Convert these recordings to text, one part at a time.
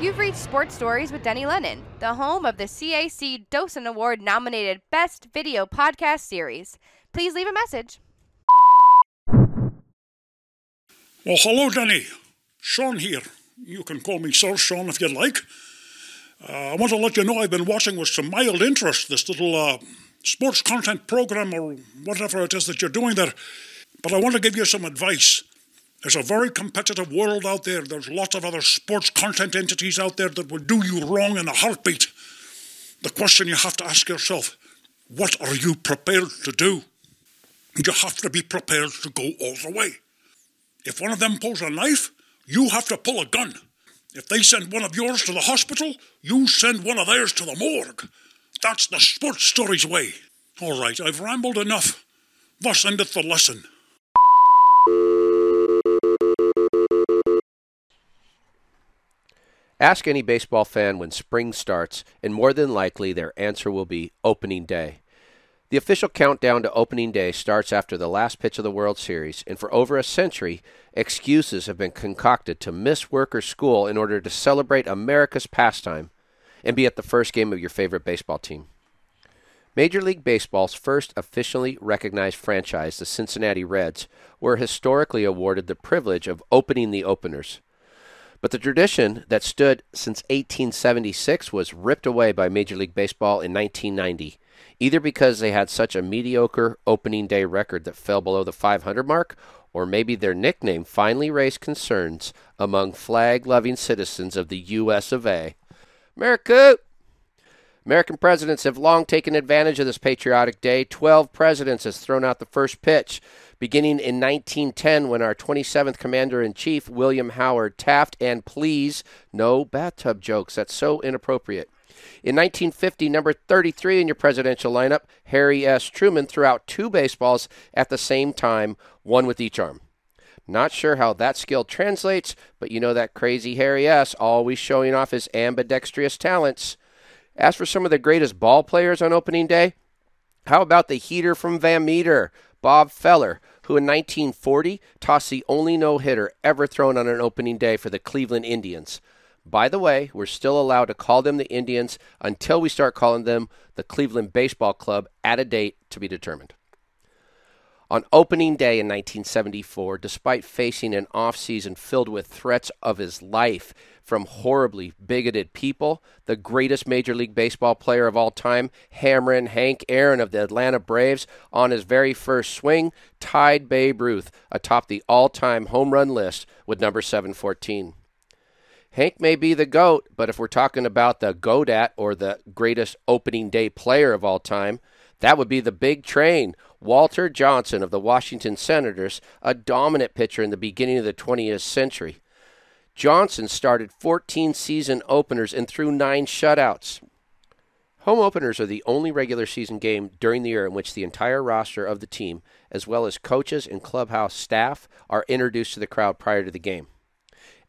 You've reached Sports Stories with Denny Lennon, the home of the CAC Docent Award nominated Best Video Podcast Series. Please leave a message. Well, hello, Denny. Sean here. You can call me Sir Sean if you'd like. Uh, I want to let you know I've been watching with some mild interest this little uh, sports content program or whatever it is that you're doing there. But I want to give you some advice. There's a very competitive world out there. There's lots of other sports content entities out there that will do you wrong in a heartbeat. The question you have to ask yourself what are you prepared to do? You have to be prepared to go all the way. If one of them pulls a knife, you have to pull a gun. If they send one of yours to the hospital, you send one of theirs to the morgue. That's the sports stories way. All right, I've rambled enough. Thus endeth the lesson. Ask any baseball fan when spring starts, and more than likely their answer will be opening day. The official countdown to opening day starts after the last pitch of the World Series, and for over a century, excuses have been concocted to miss work or school in order to celebrate America's pastime and be at the first game of your favorite baseball team. Major League Baseball's first officially recognized franchise, the Cincinnati Reds, were historically awarded the privilege of opening the openers. But the tradition that stood since 1876 was ripped away by Major League Baseball in 1990, either because they had such a mediocre opening day record that fell below the 500 mark, or maybe their nickname finally raised concerns among flag loving citizens of the U.S. of A. America! American presidents have long taken advantage of this patriotic day. Twelve presidents has thrown out the first pitch beginning in 1910 when our 27th Commander in Chief, William Howard Taft, and please, no bathtub jokes, that's so inappropriate. In 1950, number 33 in your presidential lineup, Harry S. Truman threw out two baseballs at the same time, one with each arm. Not sure how that skill translates, but you know that crazy Harry S. always showing off his ambidextrous talents. As for some of the greatest ball players on opening day, how about the heater from Van Meter, Bob Feller, who in 1940 tossed the only no hitter ever thrown on an opening day for the Cleveland Indians. By the way, we're still allowed to call them the Indians until we start calling them the Cleveland Baseball Club at a date to be determined. On opening day in 1974, despite facing an offseason filled with threats of his life from horribly bigoted people, the greatest Major League Baseball player of all time, Hammerin Hank Aaron of the Atlanta Braves, on his very first swing, tied Babe Ruth atop the all time home run list with number 714. Hank may be the GOAT, but if we're talking about the GOAT at or the greatest opening day player of all time, that would be the big train, Walter Johnson of the Washington Senators, a dominant pitcher in the beginning of the 20th century. Johnson started 14 season openers and threw nine shutouts. Home openers are the only regular season game during the year in which the entire roster of the team, as well as coaches and clubhouse staff, are introduced to the crowd prior to the game.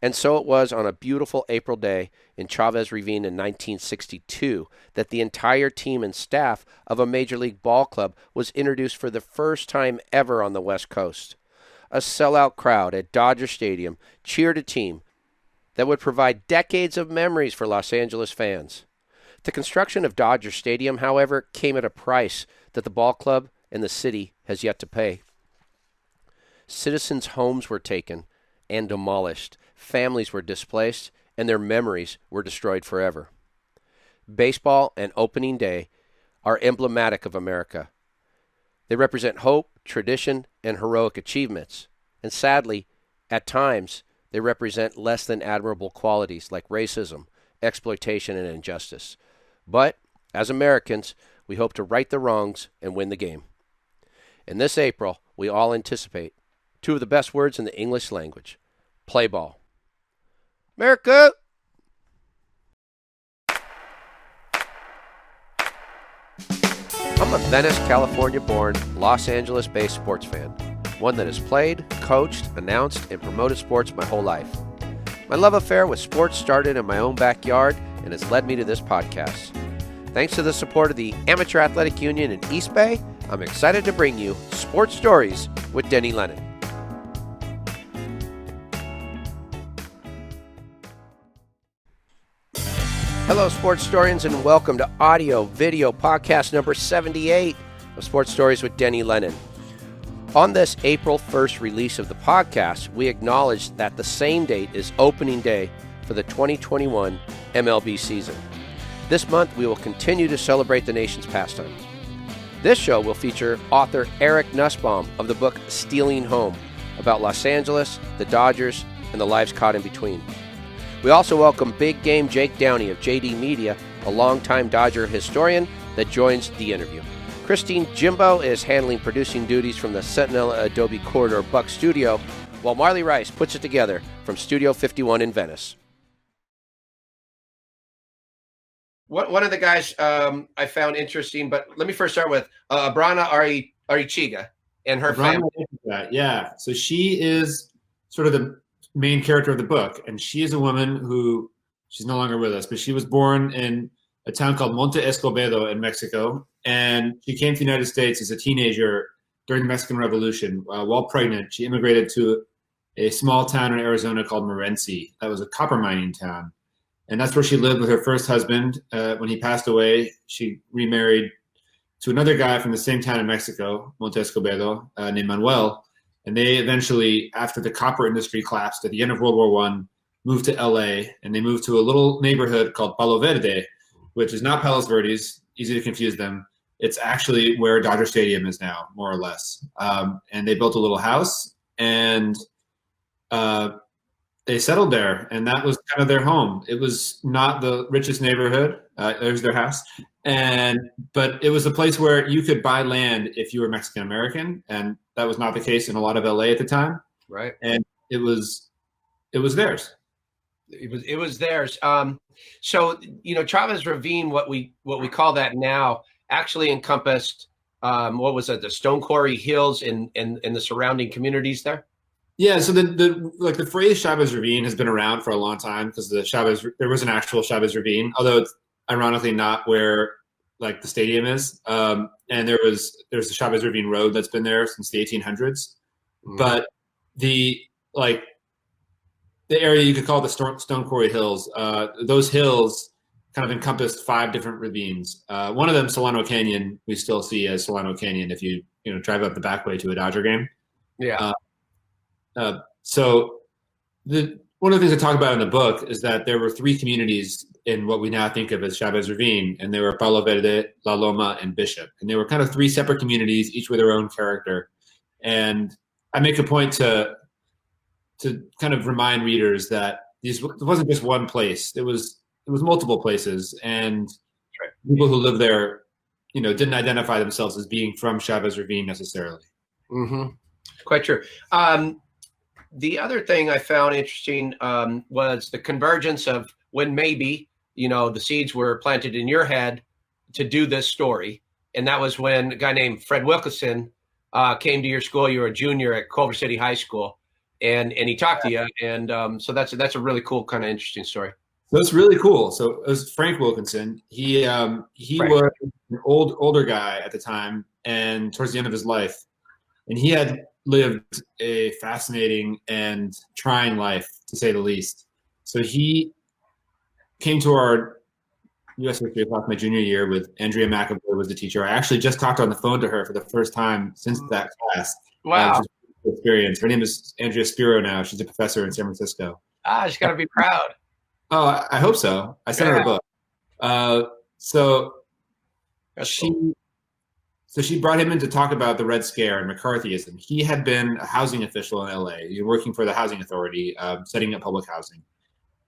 And so it was on a beautiful April day in Chavez Ravine in 1962 that the entire team and staff of a Major League ball club was introduced for the first time ever on the West Coast. A sellout crowd at Dodger Stadium cheered a team that would provide decades of memories for Los Angeles fans. The construction of Dodger Stadium, however, came at a price that the ball club and the city has yet to pay. Citizens' homes were taken and demolished families were displaced, and their memories were destroyed forever. Baseball and opening day are emblematic of America. They represent hope, tradition, and heroic achievements. And sadly, at times, they represent less than admirable qualities like racism, exploitation, and injustice. But, as Americans, we hope to right the wrongs and win the game. In this April, we all anticipate two of the best words in the English language play ball. America. I'm a Venice, California born, Los Angeles based sports fan, one that has played, coached, announced, and promoted sports my whole life. My love affair with sports started in my own backyard and has led me to this podcast. Thanks to the support of the Amateur Athletic Union in East Bay, I'm excited to bring you Sports Stories with Denny Lennon. Hello, sports historians, and welcome to audio video podcast number 78 of Sports Stories with Denny Lennon. On this April 1st release of the podcast, we acknowledge that the same date is opening day for the 2021 MLB season. This month, we will continue to celebrate the nation's pastime. This show will feature author Eric Nusbaum of the book Stealing Home about Los Angeles, the Dodgers, and the lives caught in between. We also welcome Big Game Jake Downey of JD Media, a longtime Dodger historian that joins the interview. Christine Jimbo is handling producing duties from the Sentinel Adobe Corridor Buck Studio, while Marley Rice puts it together from Studio 51 in Venice. One of the guys um, I found interesting, but let me first start with uh, Abrana Ari, Arechiga and her Abrana family. Yeah, so she is sort of the main character of the book, and she is a woman who she's no longer with us, but she was born in a town called Monte Escobedo in Mexico, and she came to the United States as a teenager during the Mexican Revolution. Uh, while pregnant, she immigrated to a small town in Arizona called Morenci. That was a copper mining town, and that's where she lived with her first husband. Uh, when he passed away, she remarried to another guy from the same town in Mexico, Monte Escobedo, uh, named Manuel and they eventually, after the copper industry collapsed at the end of World War One, moved to LA, and they moved to a little neighborhood called Palo Verde, which is not Palos Verdes. Easy to confuse them. It's actually where Dodger Stadium is now, more or less. Um, and they built a little house, and uh, they settled there, and that was kind of their home. It was not the richest neighborhood. Uh, there's their house, and but it was a place where you could buy land if you were Mexican American, and that was not the case in a lot of LA at the time. Right. And it was it was theirs. It was it was theirs. Um, so you know, Chavez Ravine, what we what we call that now, actually encompassed um, what was it, the Stone Quarry Hills and and and the surrounding communities there. Yeah, so the, the like the phrase Chavez Ravine has been around for a long time because the Chavez there was an actual Chavez Ravine, although it's ironically not where like the stadium is. Um, and there was there's the Chavez Ravine Road that's been there since the 1800s. Mm. But the like the area you could call the Stone Quarry Hills, uh, those hills kind of encompassed five different ravines. Uh, one of them, Solano Canyon, we still see as Solano Canyon if you you know drive up the back way to a Dodger game. Yeah. Uh, uh so the one of the things I talk about in the book is that there were three communities in what we now think of as Chavez Ravine, and they were Palo Verde, La Loma, and Bishop. And they were kind of three separate communities, each with their own character. And I make a point to to kind of remind readers that these it wasn't just one place; it was it was multiple places, and people who live there, you know, didn't identify themselves as being from Chavez Ravine necessarily. Mm-hmm. Quite true. Um, the other thing I found interesting um, was the convergence of when maybe you know the seeds were planted in your head to do this story, and that was when a guy named Fred Wilkinson uh, came to your school. You were a junior at Culver City High School, and and he talked to you, and um, so that's that's a really cool kind of interesting story. That's really cool. So it was Frank Wilkinson. He um, he Frank. was an old older guy at the time, and towards the end of his life, and he had lived a fascinating and trying life, to say the least. So he came to our U.S. history class my junior year with Andrea McAvoy was the teacher. I actually just talked on the phone to her for the first time since that class. Wow. Um, experience. Her name is Andrea Spiro now. She's a professor in San Francisco. Ah, she's got to be proud. Oh, I hope so. I sent yeah. her a book. Uh, so That's she cool. So she brought him in to talk about the Red Scare and McCarthyism. He had been a housing official in LA, working for the housing authority, uh, setting up public housing.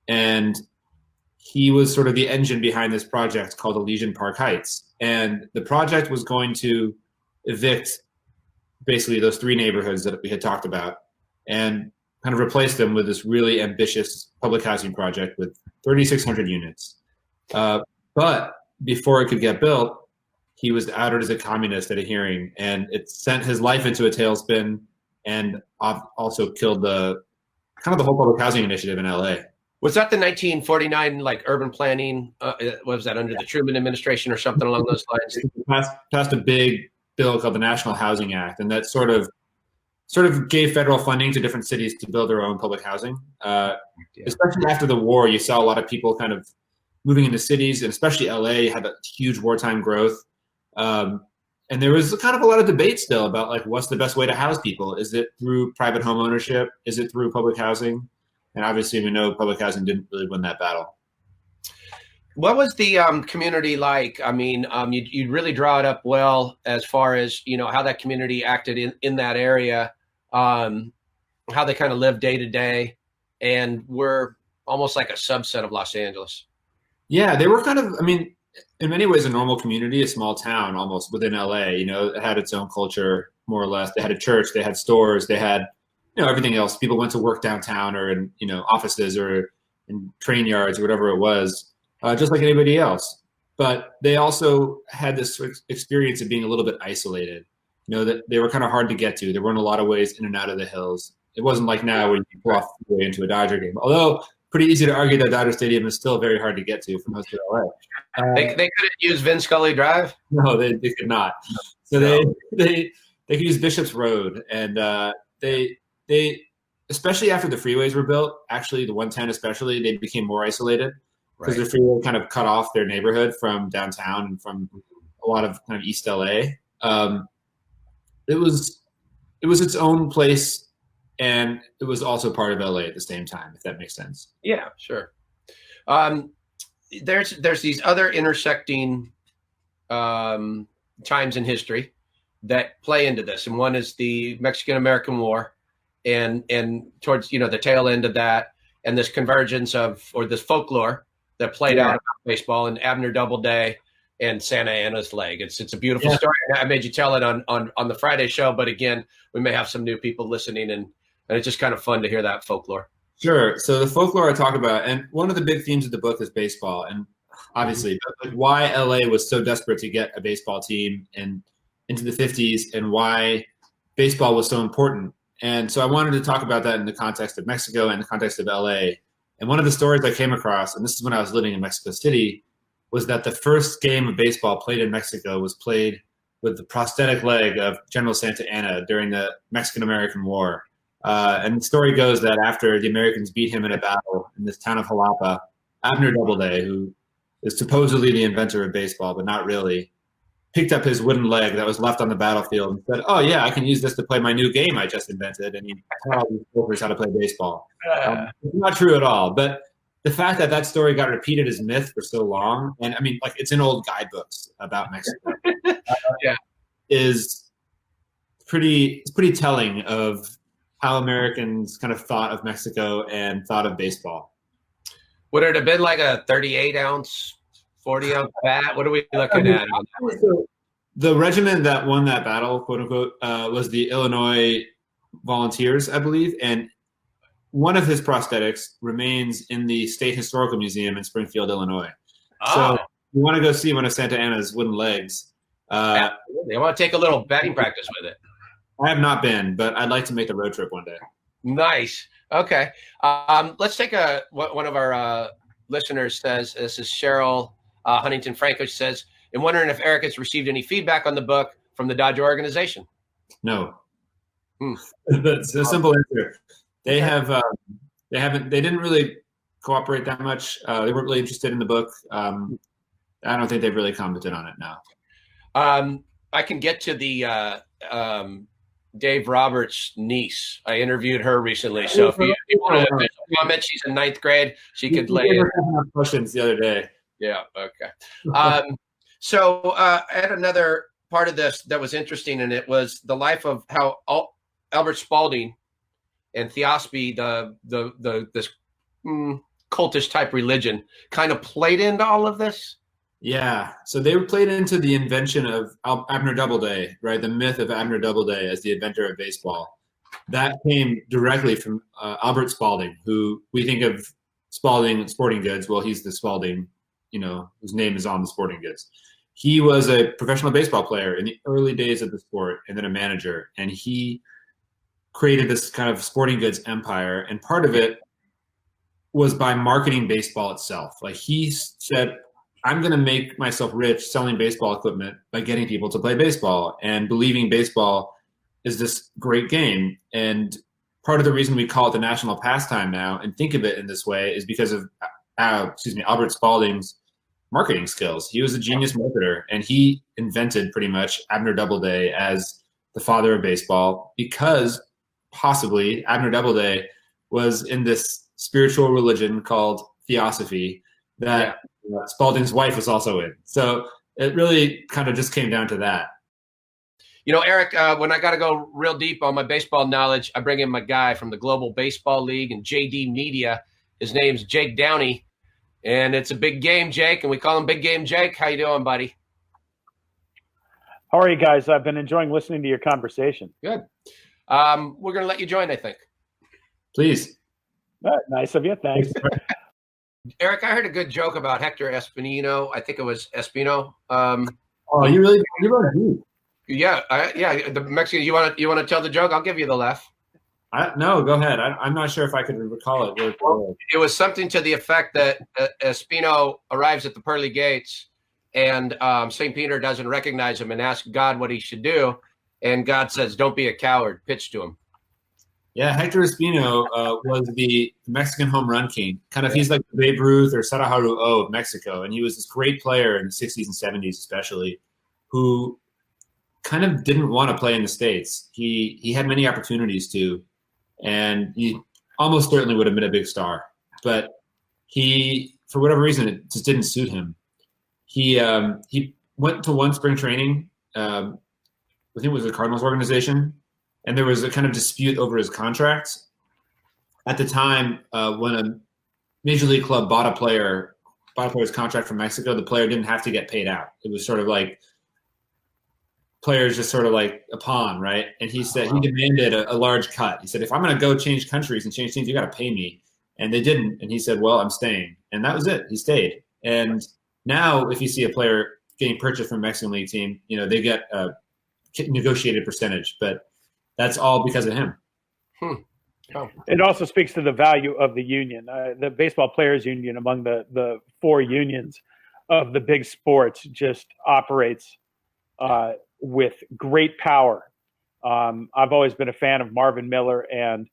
And he was sort of the engine behind this project called Elysian Park Heights. And the project was going to evict basically those three neighborhoods that we had talked about and kind of replace them with this really ambitious public housing project with 3,600 units. Uh, but before it could get built, he was outed as a communist at a hearing, and it sent his life into a tailspin, and also killed the kind of the whole public housing initiative in LA. Was that the 1949 like urban planning? Uh, was that under the Truman administration or something along those lines? Passed, passed a big bill called the National Housing Act, and that sort of sort of gave federal funding to different cities to build their own public housing. Uh, yeah. Especially after the war, you saw a lot of people kind of moving into cities, and especially LA had a huge wartime growth. Um, and there was kind of a lot of debate still about like what's the best way to house people. Is it through private home ownership? Is it through public housing? And obviously, we know public housing didn't really win that battle. What was the um, community like? I mean, um, you you really draw it up well as far as you know how that community acted in in that area, um, how they kind of lived day to day, and were almost like a subset of Los Angeles. Yeah, they were kind of. I mean, in many ways, a normal community, a small town almost within LA. You know, it had its own culture more or less. They had a church, they had stores, they had you know everything else. People went to work downtown or in you know offices or in train yards or whatever it was, uh, just like anybody else. But they also had this experience of being a little bit isolated. You know that they were kind of hard to get to. There weren't a lot of ways in and out of the hills. It wasn't like now where you pull off into a Dodger game. Although pretty easy to argue that Dodger Stadium is still very hard to get to from most of LA. Uh, they, they couldn't use Vin Scully Drive. No, they, they could not. So they they they could use Bishop's Road, and uh, they they especially after the freeways were built. Actually, the 110 especially, they became more isolated because right. the freeway kind of cut off their neighborhood from downtown and from a lot of kind of East LA. Um, it was it was its own place and it was also part of LA at the same time, if that makes sense. Yeah, sure. Um, there's there's these other intersecting um, times in history that play into this, and one is the Mexican American War, and and towards you know the tail end of that, and this convergence of or this folklore that played yeah. out about baseball and Abner Doubleday and Santa Anna's leg. It's it's a beautiful yeah. story. I made you tell it on on on the Friday show, but again, we may have some new people listening and and it's just kind of fun to hear that folklore. Sure. So the folklore I talk about, and one of the big themes of the book is baseball, and obviously mm-hmm. why LA was so desperate to get a baseball team and into the 50s, and why baseball was so important. And so I wanted to talk about that in the context of Mexico and the context of LA. And one of the stories I came across, and this is when I was living in Mexico City, was that the first game of baseball played in Mexico was played with the prosthetic leg of General Santa Anna during the Mexican American War. Uh, and the story goes that after the Americans beat him in a battle in this town of Jalapa, Abner Doubleday, who is supposedly the inventor of baseball, but not really, picked up his wooden leg that was left on the battlefield and said, "Oh yeah, I can use this to play my new game I just invented." And he taught all these soldiers how to play baseball. Um, it's not true at all, but the fact that that story got repeated as myth for so long, and I mean, like it's in old guidebooks about Mexico, uh, yeah, is pretty. It's pretty telling of how Americans kind of thought of Mexico and thought of baseball. Would it have been like a 38 ounce, 40 ounce bat? What are we looking at? The regiment that won that battle, quote unquote, uh, was the Illinois Volunteers, I believe, and one of his prosthetics remains in the State Historical Museum in Springfield, Illinois. Oh. So you want to go see one of Santa Anna's wooden legs. Uh, they want to take a little batting practice with it. I have not been, but I'd like to make the road trip one day. Nice. Okay. Um, let's take a one of our uh, listeners says this is Cheryl uh, Huntington Franco says, "I'm wondering if Eric has received any feedback on the book from the Dodger organization." No. Hmm. That's a simple answer. They have um, they haven't they didn't really cooperate that much. Uh, they weren't really interested in the book. Um, I don't think they've really commented on it now. Um, I can get to the uh, um, Dave Roberts' niece. I interviewed her recently. So if you, you want to comment, she's in ninth grade. She could lay in. questions the other day. Yeah. Okay. Um, so uh, I had another part of this that was interesting, and it was the life of how Al- Albert Spalding and theosophy, the the the this mm, cultish type religion, kind of played into all of this. Yeah, so they played into the invention of Abner Doubleday, right? The myth of Abner Doubleday as the inventor of baseball. That came directly from uh, Albert Spalding, who we think of Spalding and Sporting Goods. Well, he's the Spalding, you know, whose name is on the Sporting Goods. He was a professional baseball player in the early days of the sport, and then a manager, and he created this kind of sporting goods empire. And part of it was by marketing baseball itself. Like he said, I'm going to make myself rich selling baseball equipment by getting people to play baseball and believing baseball is this great game. And part of the reason we call it the national pastime now and think of it in this way is because of uh, excuse me, Albert Spalding's marketing skills. He was a genius marketer, and he invented pretty much Abner Doubleday as the father of baseball because possibly Abner Doubleday was in this spiritual religion called theosophy that. Spalding's wife was also in. So it really kind of just came down to that. You know, Eric, uh, when I got to go real deep on my baseball knowledge, I bring in my guy from the Global Baseball League and JD Media. His name's Jake Downey, and it's a big game, Jake, and we call him Big Game Jake. How you doing, buddy? How are you guys? I've been enjoying listening to your conversation. Good. Um, we're going to let you join, I think. Please. Uh, nice of you. Thanks. Eric, I heard a good joke about Hector Espino. I think it was Espino. Um, oh, you really you really Yeah, I, yeah. The Mexican. You want to you want to tell the joke? I'll give you the laugh. I, no, go ahead. I, am not sure if I could recall it. it was something to the effect that uh, Espino arrives at the pearly gates, and um, Saint Peter doesn't recognize him and asks God what he should do, and God says, "Don't be a coward. Pitch to him." Yeah, Hector Espino uh, was the Mexican home run king. Kind of, he's like Babe Ruth or Sadaharu O of Mexico, and he was this great player in the '60s and '70s, especially, who kind of didn't want to play in the states. He he had many opportunities to, and he almost certainly would have been a big star, but he, for whatever reason, it just didn't suit him. He um, he went to one spring training. Um, I think it was the Cardinals organization and there was a kind of dispute over his contract. At the time, uh, when a major league club bought a player, bought a player's contract from Mexico, the player didn't have to get paid out. It was sort of like players just sort of like a pawn, right? And he said he demanded a, a large cut. He said, if I'm going to go change countries and change teams, you got to pay me. And they didn't. And he said, well, I'm staying. And that was it. He stayed. And now, if you see a player getting purchased from a Mexican league team, you know they get a negotiated percentage, but that's all because of him. Hmm. Oh. It also speaks to the value of the union, uh, the baseball players union among the the four unions of the big sports just operates uh, with great power. Um, I've always been a fan of Marvin Miller and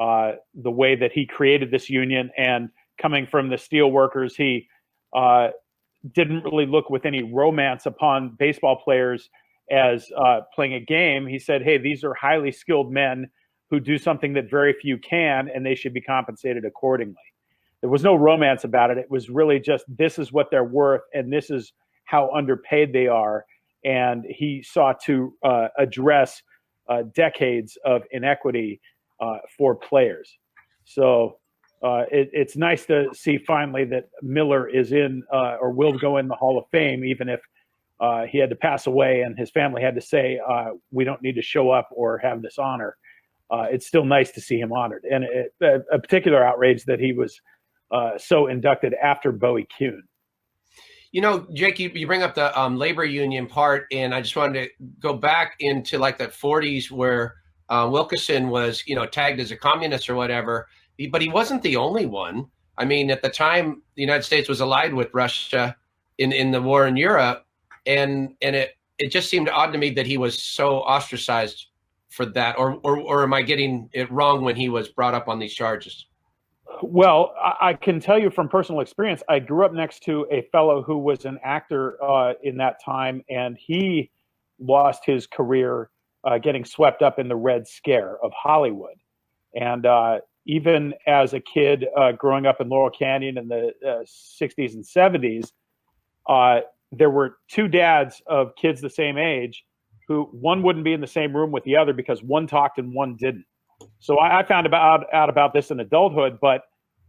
uh, the way that he created this union. And coming from the steel workers, he uh, didn't really look with any romance upon baseball players as uh, playing a game. He said, "Hey, these are highly skilled men who do something that very few can, and they should be compensated accordingly." There was no romance about it. It was really just this is what they're worth, and this is how underpaid they are. And he sought to uh, address uh, decades of inequity uh, for players. So uh, it, it's nice to see finally that Miller is in uh, or will go in the Hall of Fame, even if uh, he had to pass away and his family had to say, uh, we don't need to show up or have this honor. Uh, it's still nice to see him honored. And it, a, particular outrage that he was uh, so inducted after Bowie Kuhn. You know, Jake, you, you bring up the um, labor union part, and I just wanted to go back into like the 40s where uh, Wilkinson was, you know, tagged as a communist or whatever, but he wasn't the only one. I mean, at the time, the United States was allied with Russia in, in the war in Europe and and it it just seemed odd to me that he was so ostracized for that or or, or am i getting it wrong when he was brought up on these charges? Well i, can tell you from personal experience i grew up next to a fellow who was an actor uh, in that time and he lost his career uh, getting swept up in the red scare of hollywood. And uh, even as a kid uh, growing up in laurel canyon in the 60s uh, and 70s uh, there were two dads of kids the same age who one wouldn't be in the same room with the other because one talked and one didn't. So I, I found about, out about this in adulthood, but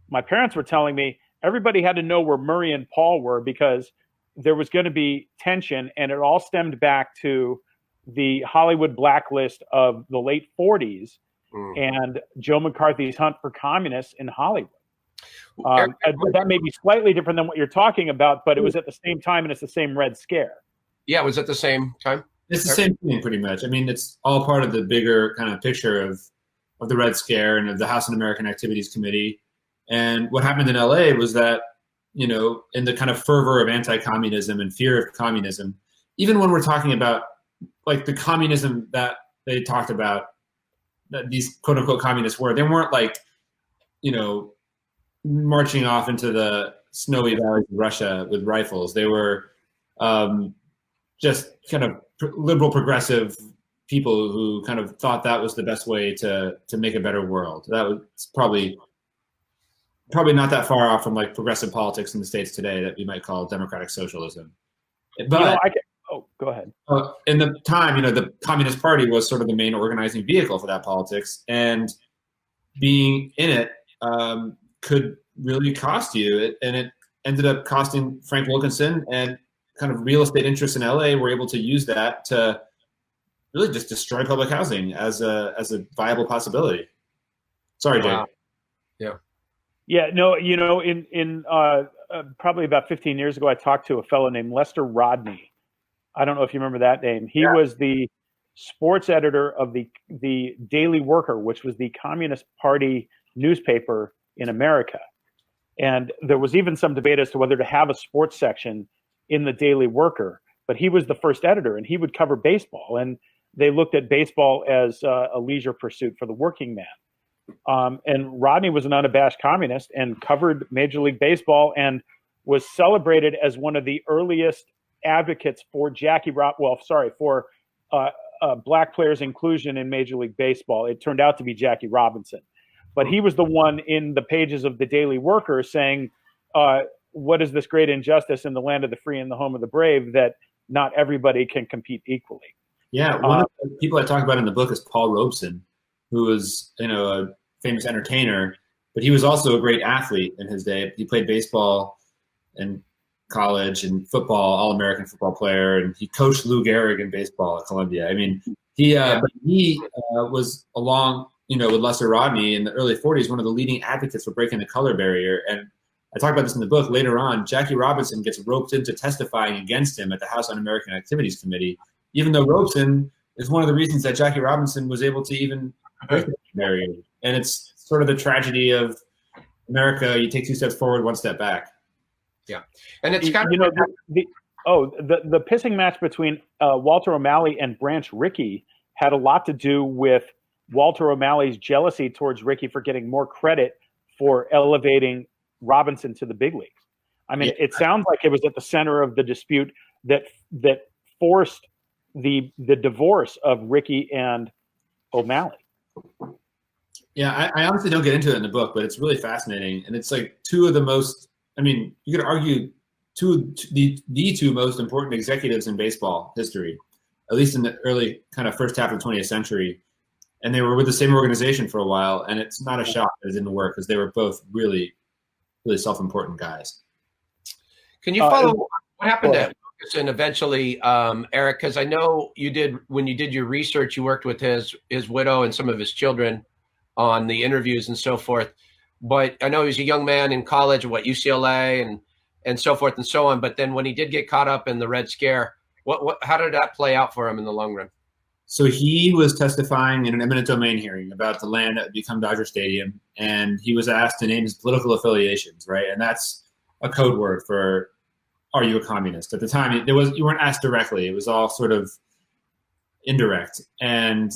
my parents were telling me everybody had to know where Murray and Paul were because there was going to be tension, and it all stemmed back to the Hollywood blacklist of the late 40s mm. and Joe McCarthy's hunt for communists in Hollywood. Um, that may be slightly different than what you're talking about, but it was at the same time and it's the same Red Scare. Yeah, it was at the same time. It's the same thing, pretty much. I mean, it's all part of the bigger kind of picture of of the Red Scare and of the House Un-American Activities Committee. And what happened in LA was that, you know, in the kind of fervor of anti-communism and fear of communism, even when we're talking about like the communism that they talked about, that these quote unquote communists were, they weren't like, you know, marching off into the snowy valleys of Russia with rifles. They were um, just kind of liberal progressive people who kind of thought that was the best way to to make a better world. That was probably probably not that far off from like progressive politics in the states today that we might call democratic socialism. But you know, can, oh, go ahead. Uh, in the time, you know, the Communist Party was sort of the main organizing vehicle for that politics, and being in it um, could really cost you. It, and it ended up costing Frank Wilkinson and kind of real estate interests in LA were able to use that to really just destroy public housing as a as a viable possibility. Sorry, wow. Dave. Yeah. Yeah. No. You know, in in uh, uh, probably about 15 years ago, I talked to a fellow named Lester Rodney. I don't know if you remember that name. He yeah. was the sports editor of the the Daily Worker, which was the Communist Party newspaper in America. And there was even some debate as to whether to have a sports section in the Daily Worker. But he was the first editor, and he would cover baseball. And they looked at baseball as uh, a leisure pursuit for the working man. Um, and Rodney was an unabashed communist and covered Major League Baseball and was celebrated as one of the earliest advocates for Jackie Rob. Well, sorry for uh, uh, black players' inclusion in Major League Baseball. It turned out to be Jackie Robinson, but he was the one in the pages of the Daily Worker saying, uh, "What is this great injustice in the land of the free and the home of the brave that not everybody can compete equally?" Yeah, one of uh, the people I talk about in the book is Paul Robeson, who was you know a famous entertainer, but he was also a great athlete in his day. He played baseball in college and football, all American football player, and he coached Lou Gehrig in baseball at Columbia. I mean, he uh, he uh, was along you know with Lester Rodney in the early '40s, one of the leading advocates for breaking the color barrier. And I talk about this in the book later on. Jackie Robinson gets roped into testifying against him at the House Un-American Activities Committee even though Robeson is one of the reasons that Jackie Robinson was able to even break the barrier. And it's sort of the tragedy of America. You take two steps forward, one step back. Yeah, and it's kind you, of you know the, the, oh the the pissing match between uh, Walter O'Malley and Branch Rickey had a lot to do with Walter O'Malley's jealousy towards Rickey for getting more credit for elevating Robinson to the big leagues. I mean, yeah. it sounds like it was at the center of the dispute that that forced the the divorce of Rickey and O'Malley. Yeah, I, I, honestly don't get into it in the book, but it's really fascinating, and it's like two of the most. I mean, you could argue two the the two most important executives in baseball history, at least in the early kind of first half of the 20th century, and they were with the same organization for a while, and it's not a shock that it didn't work because they were both really, really self-important guys. Can you uh, follow uh, what happened to and eventually um, Eric, because I know you did when you did your research, you worked with his his widow and some of his children on the interviews and so forth. But I know he was a young man in college, what UCLA and and so forth and so on. But then when he did get caught up in the Red Scare, what what how did that play out for him in the long run? So he was testifying in an eminent domain hearing about the land that would become Dodger Stadium, and he was asked to name his political affiliations, right? And that's a code word for are you a communist? At the time, it was you weren't asked directly. It was all sort of indirect, and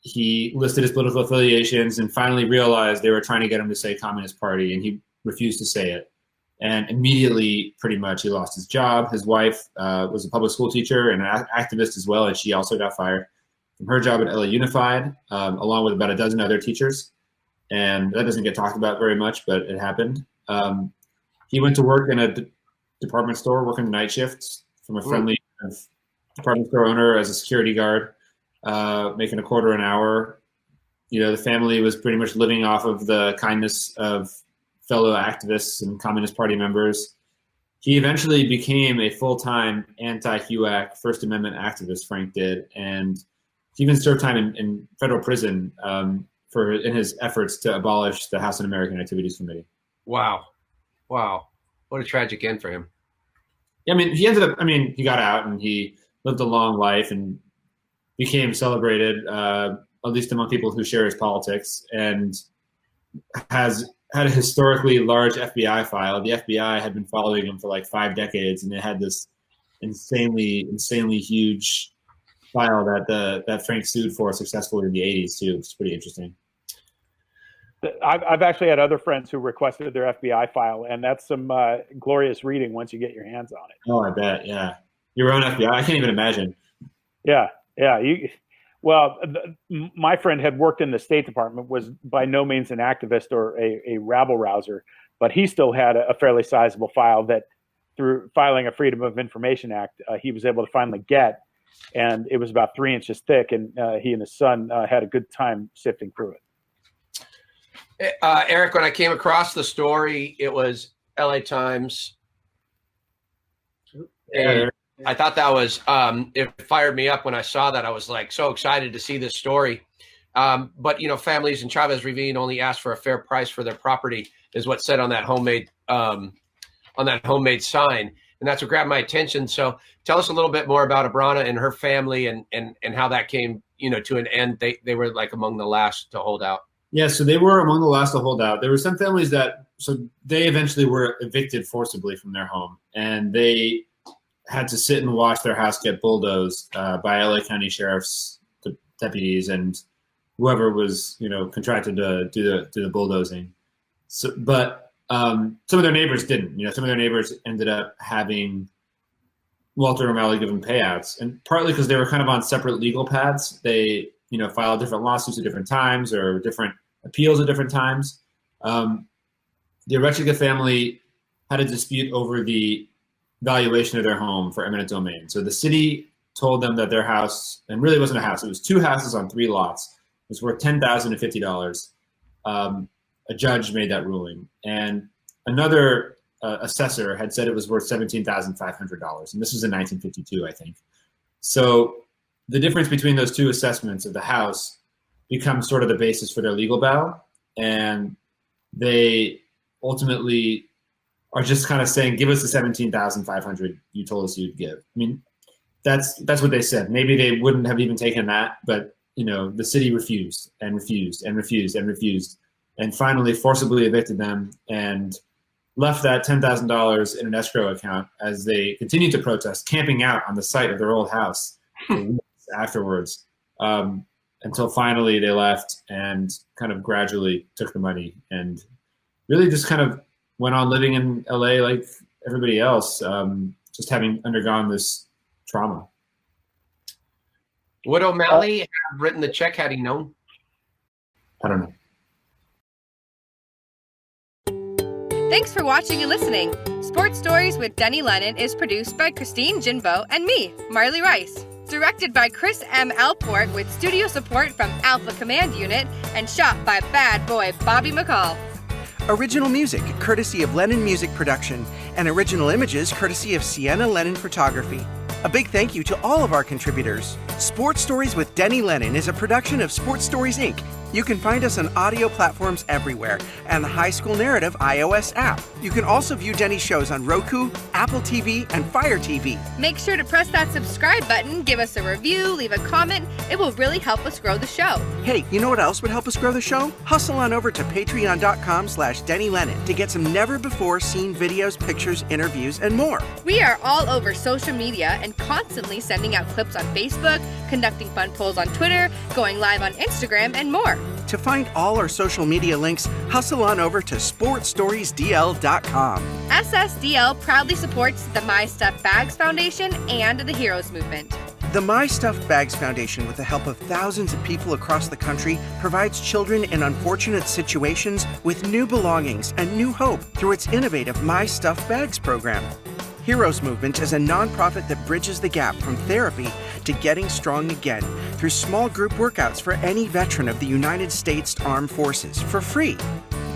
he listed his political affiliations and finally realized they were trying to get him to say Communist Party, and he refused to say it. And immediately, pretty much, he lost his job. His wife uh, was a public school teacher and an activist as well, and she also got fired her job at LA Unified, um, along with about a dozen other teachers. And that doesn't get talked about very much, but it happened. Um, he went to work in a department store, working the night shifts from a friendly department store owner as a security guard, uh, making a quarter an hour. You know, the family was pretty much living off of the kindness of fellow activists and Communist Party members. He eventually became a full time anti HUAC First Amendment activist, Frank did, and he even served time in, in federal prison um, for in his efforts to abolish the House Un-American Activities Committee. Wow. Wow. What a tragic end for him. Yeah, I mean, he ended up. I mean, he got out and he lived a long life and became celebrated, uh, at least among people who share his politics, and has had a historically large FBI file. The FBI had been following him for like five decades, and it had this insanely, insanely huge file that the that Frank sued for successfully in the '80s too. It's pretty interesting. I've, I've actually had other friends who requested their FBI file, and that's some uh, glorious reading once you get your hands on it. Oh, I bet. Yeah, your own FBI. I can't even imagine. Yeah, yeah. You, well, the, my friend had worked in the State Department, was by no means an activist or a, a rabble rouser, but he still had a, a fairly sizable file that, through filing a Freedom of Information Act, uh, he was able to finally get, and it was about three inches thick, and uh, he and his son uh, had a good time sifting through it. Uh, Eric, when I came across the story, it was LA Times. And I thought that was, um, it fired me up when I saw that. I was like so excited to see this story. Um, but, you know, families in Chavez Ravine only asked for a fair price for their property, is what said on that homemade, um, on that homemade sign. And that's what grabbed my attention. So tell us a little bit more about Abrana and her family and, and, and how that came, you know, to an end. They, they were like among the last to hold out. Yeah, so they were among the last to hold out. There were some families that so they eventually were evicted forcibly from their home, and they had to sit and watch their house get bulldozed uh, by LA County sheriff's deputies and whoever was you know contracted to do the do the bulldozing. So, but um, some of their neighbors didn't. You know, some of their neighbors ended up having Walter O'Malley give them payouts, and partly because they were kind of on separate legal paths. They you know filed different lawsuits at different times or different appeals at different times. Um, the Arechiga family had a dispute over the valuation of their home for eminent domain. So the city told them that their house, and really wasn't a house, it was two houses on three lots, was worth ten thousand and fifty dollars. Um, a judge made that ruling, and another uh, assessor had said it was worth seventeen thousand five hundred dollars, and this was in 1952, I think. So the difference between those two assessments of the house becomes sort of the basis for their legal battle, and they ultimately are just kind of saying, "Give us the seventeen thousand five hundred you told us you'd give." I mean, that's that's what they said. Maybe they wouldn't have even taken that, but you know, the city refused and refused and refused and refused, and finally forcibly evicted them and left that ten thousand dollars in an escrow account as they continued to protest, camping out on the site of their old house afterwards. Um, until finally they left and kind of gradually took the money and really just kind of went on living in LA like everybody else, um, just having undergone this trauma. Would O'Malley have written the check had he known? I don't know. Thanks for watching and listening. Sports Stories with Denny Lennon is produced by Christine Jinbo and me, Marley Rice. Directed by Chris M. Alport with studio support from Alpha Command Unit and shot by bad boy Bobby McCall. Original music courtesy of Lennon Music Production and original images courtesy of Sienna Lennon Photography. A big thank you to all of our contributors. Sports Stories with Denny Lennon is a production of Sports Stories Inc. You can find us on audio platforms everywhere and the High School Narrative iOS app. You can also view Denny's shows on Roku, Apple TV, and Fire TV. Make sure to press that subscribe button, give us a review, leave a comment. It will really help us grow the show. Hey, you know what else would help us grow the show? Hustle on over to patreon.com slash Denny Lennon to get some never-before-seen videos, pictures, interviews, and more. We are all over social media and constantly sending out clips on Facebook, conducting fun polls on Twitter, going live on Instagram, and more. To find all our social media links, hustle on over to sportstoriesdl.com. SSDL proudly supports the My Stuff Bags Foundation and the Heroes Movement. The My Stuffed Bags Foundation, with the help of thousands of people across the country, provides children in unfortunate situations with new belongings and new hope through its innovative My Stuffed Bags program. Heroes Movement is a nonprofit that bridges the gap from therapy to getting strong again through small group workouts for any veteran of the United States Armed Forces for free.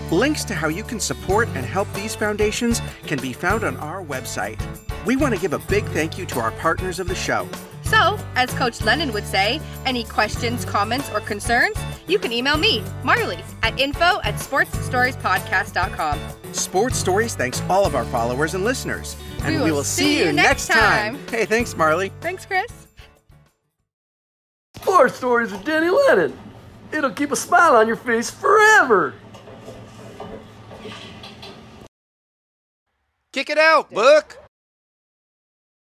Links to how you can support and help these foundations can be found on our website. We want to give a big thank you to our partners of the show. So, as Coach Lennon would say, any questions, comments, or concerns, you can email me, Marley, at info at sportsstoriespodcast.com. Sports Stories thanks all of our followers and listeners. And We will see you next time. Hey, thanks, Marley. Thanks, Chris. Sports Stories with Denny Lennon. It'll keep a smile on your face forever. Kick it out, Book.